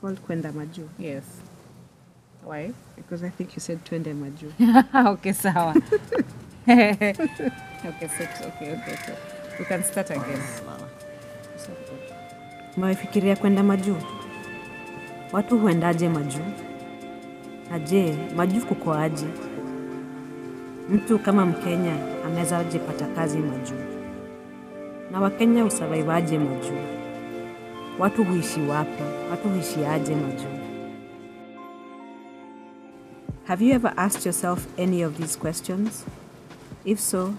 called Kwenda Maju Yes. Why? because I think you said Twende Maju. okay, sawa. okay, so, okay, okay, okay. We can start again. Umefikiria kwenda majuu? Watu huendaje majuu? Na je, Maju kuko aje? Mtu kama Mkenya anaweza aje pata kazi majuu? Na Wakenya husurvivaje Maju? Watu huishi wapi? Watu huishi aje Maju? Have you ever asked yourself any of these questions? If so,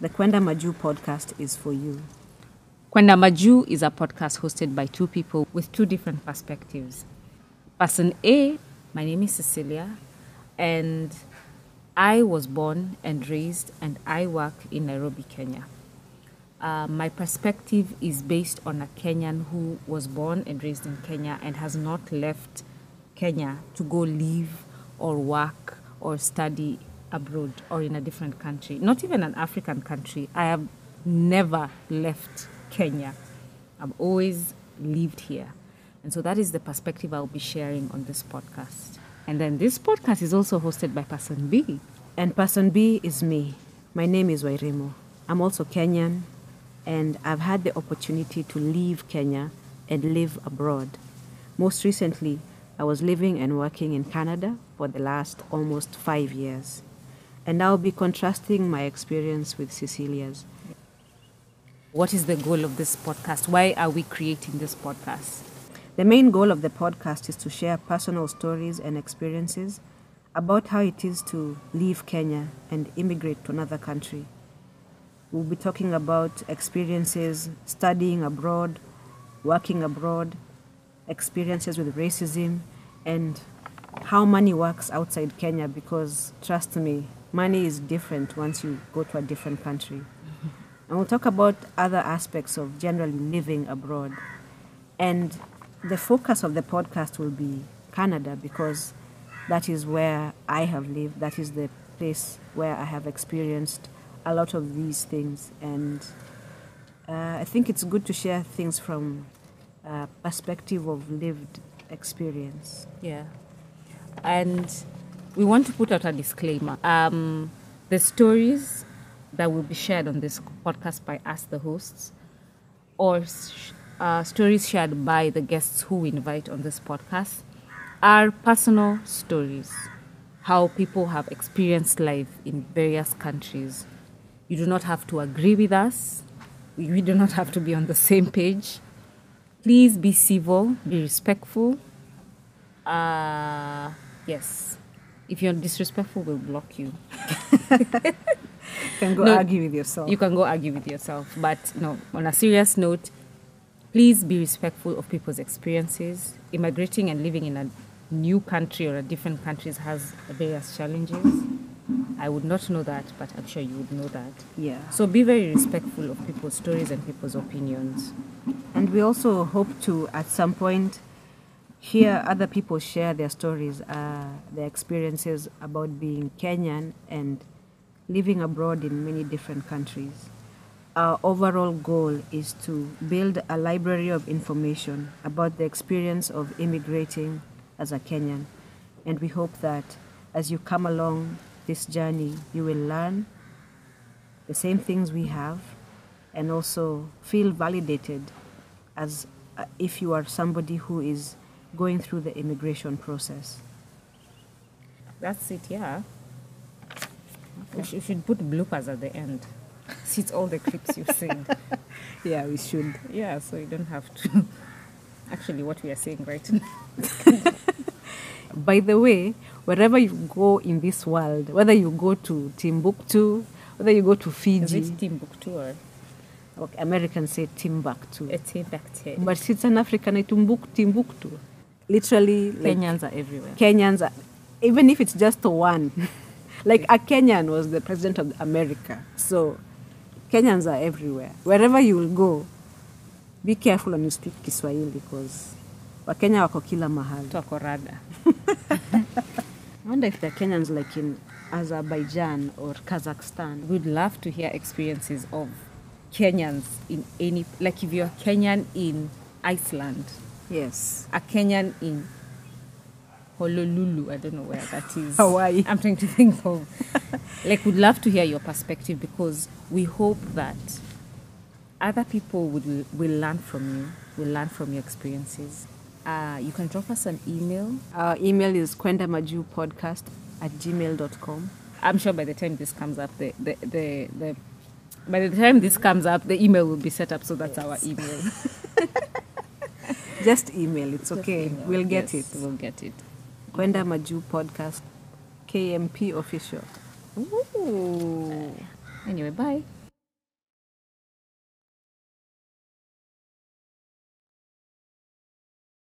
the Kwenda Majuu podcast is for you. Kwenda Majuu is a podcast hosted by two people with two different perspectives. Person A, my name is Cecilia, and I was born and raised and I work in Nairobi, Kenya. Uh, my perspective is based on a Kenyan who was born and raised in Kenya and has not left Kenya to go live or work or study abroad or in a different country, not even an African country. I have never left Kenya. I've always lived here. And so that is the perspective I'll be sharing on this podcast. And then this podcast is also hosted by Person B. And person B is me. My name is Wairimu. I'm also Kenyan, and I've had the opportunity to leave Kenya and live abroad. Most recently, I was living and working in Canada for the last almost five years. And I'll be contrasting my experience with Cecilia's. What is the goal of this podcast? Why are we creating this podcast? The main goal of the podcast is to share personal stories and experiences about how it is to leave Kenya and immigrate to another country. We'll be talking about experiences studying abroad, working abroad, experiences with racism, and how money works outside Kenya because, trust me, money is different once you go to a different country. And we'll talk about other aspects of generally living abroad. And the focus of the podcast will be Canada because that is where I have lived. That is the place where I have experienced a lot of these things. And uh, I think it's good to share things from a perspective of lived experience. Yeah. And we want to put out a disclaimer. Um, the stories that will be shared on this podcast by us, the hosts, or uh, stories shared by the guests who we invite on this podcast, are personal stories. How people have experienced life in various countries. You do not have to agree with us. We do not have to be on the same page. Please be civil, be respectful. Uh, yes. If you're disrespectful, we'll block you. You can go No, argue with yourself. You can go argue with yourself. But no, on a serious note, please be respectful of people's experiences. Immigrating and living in a new country or a different countries has various challenges. I would not know that, but I'm sure you would know that. yeah. So be very respectful of people's stories and people's opinions. And we also hope to, at some point, hear other people share their stories, uh, their experiences about being Kenyan and living abroad in many different countries. Our overall goal is to build a library of information about the experience of immigrating as a Kenyan. And we hope that as you come along this journey, you will learn the same things we have and also feel validated as uh, if you are somebody who is going through the immigration process. That's it, yeah. We should, we should put bloopers at the end. See it's all the clips you've seen. Yeah, we should. Yeah, so you don't have to. Actually, what we are saying right now. By the way, wherever you go in this world, whether you go to Timbuktu, whether you go to Is Fiji, it Timbuktu or okay, Americans say Timbuktu, a Timbuktu? but it's an African Timbuk, Timbuktu. Literally, like Kenyans are everywhere. Kenyans, are, even if it's just one, like a Kenyan was the president of America. So Kenyans are everywhere. Wherever you will go, be careful when you speak Kiswahili because Wakenya wako kila mahali. Tuko rada. I wonder if the Kenyans like in Azerbaijan or Kazakhstan. We'd love to hear experiences of Kenyans in any, like if you're Kenyan in Iceland, Yes. a Kenyan in Honolulu. I don't know where that is. Hawaii. I'm trying to think of. like, we'd love to hear your perspective because we hope that other people would will learn from you, will learn from your experiences. Uh, you can drop us an email. Our email is kwendamajuupodcast at gmail.com. I'm sure by the time this comes up, the the, the, the by the time this comes up, the email will be set up. So that's our email. Just email, it's okay. Email. We'll get Yes, it. We'll get it. Kwenda Majuu Podcast, KMP Official. Ooh. Anyway, bye.